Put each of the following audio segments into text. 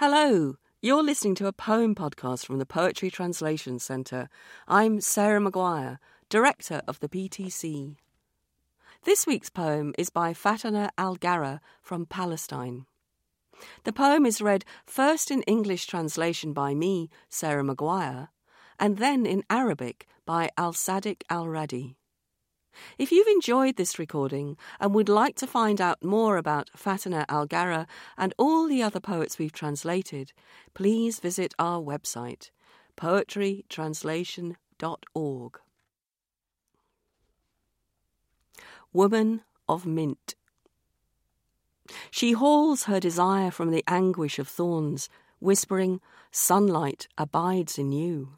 Hello, you're listening to a poem podcast from the Poetry Translation Centre. I'm Sarah Maguire, Director of the PTC. This week's poem is by Fatana Algara from Palestine. The poem is read first in English translation by me, Sarah Maguire, and then in Arabic by Al Sadiq Al Radi. If you've enjoyed this recording and would like to find out more about Fatana Algara and all the other poets we've translated, please visit our website, poetrytranslation.org. Woman of Mint. She hauls her desire from the anguish of thorns, whispering, Sunlight abides in you.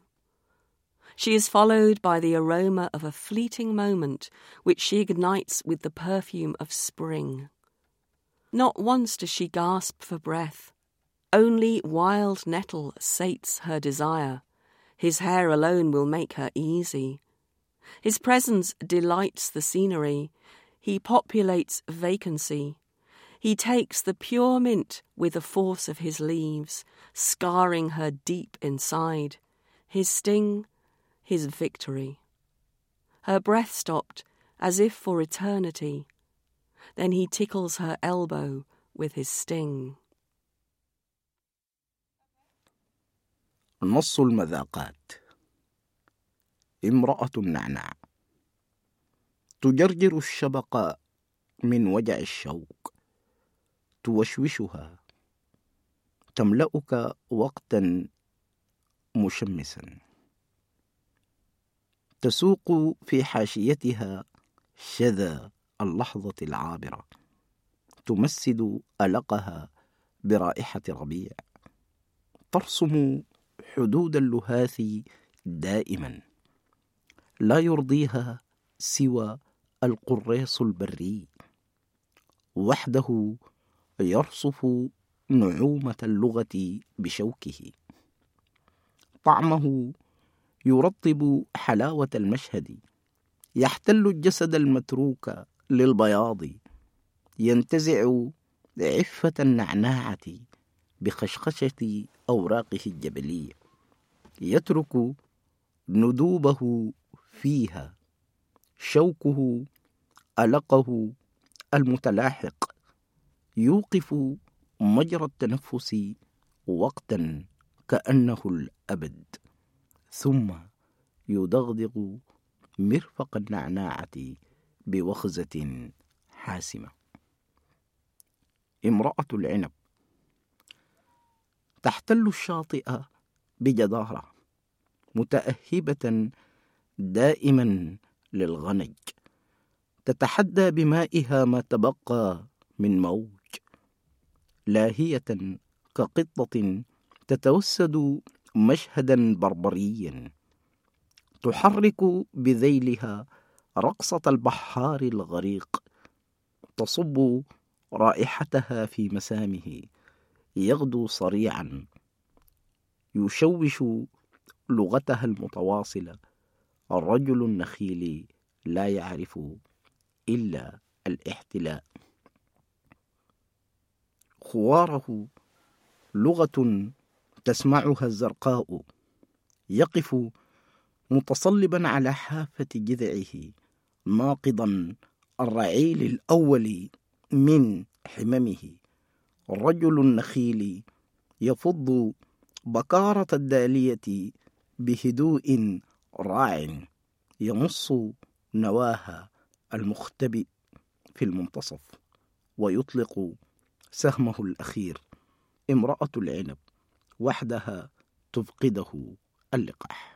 She is followed by the aroma of a fleeting moment, which she ignites with the perfume of spring. Not once does she gasp for breath. Only wild nettle sates her desire. His hair alone will make her easy. His presence delights the scenery. He populates vacancy. He takes the pure mint with the force of his leaves, scarring her deep inside. His sting his victory. Her breath stopped, as if for eternity. Then he tickles her elbow with his sting. نص المذاقات امرأة النعناع تجرجر الشبق من وجع الشوق توشوشها تملأك وقتا مشمسا تسوق في حاشيتها شذا اللحظة العابرة. تمسد ألقها برائحة ربيع ترسم حدود اللهاث دائما. لا يرضيها سوى القريص البري. وحده يرصف نعومة اللغة بشوكه. طعمه يرطب حلاوة المشهد. يحتل الجسد المتروك للبياض. ينتزع عفة النعناعة بخشخشة أوراقه الجبلية يترك ندوبه فيها. شوكه ألقه المتلاحق. يوقف مجرى التنفس وقتا كأنه الأبد. ثم يدغدغ مرفق النعناعة بوخزة حاسمة. امرأة العنب تحتل الشاطئ بجدارة متأهبة دائما للغنج تتحدى بمائها ما تبقى من موج لاهية كقطة تتوسد مشهدا بربريا. تحرك بذيلها رقصة البحار الغريق. تصب رائحتها في مسامه. يغدو صريعا. يشوش لغتها المتواصلة. الرجل النخيل لا يعرف إلا الاحتلاء. خواره لغة تسمعها الزرقاء يقف متصلبا على حافة جذعه ناقضا الرعيل الأول من حممه. رجل النخيل يفض بكارة الدالية بهدوء راع يمص نواها المختبئ في المنتصف ويطلق سهمه الأخير امرأة العنب. وحدها تفقده اللقاح.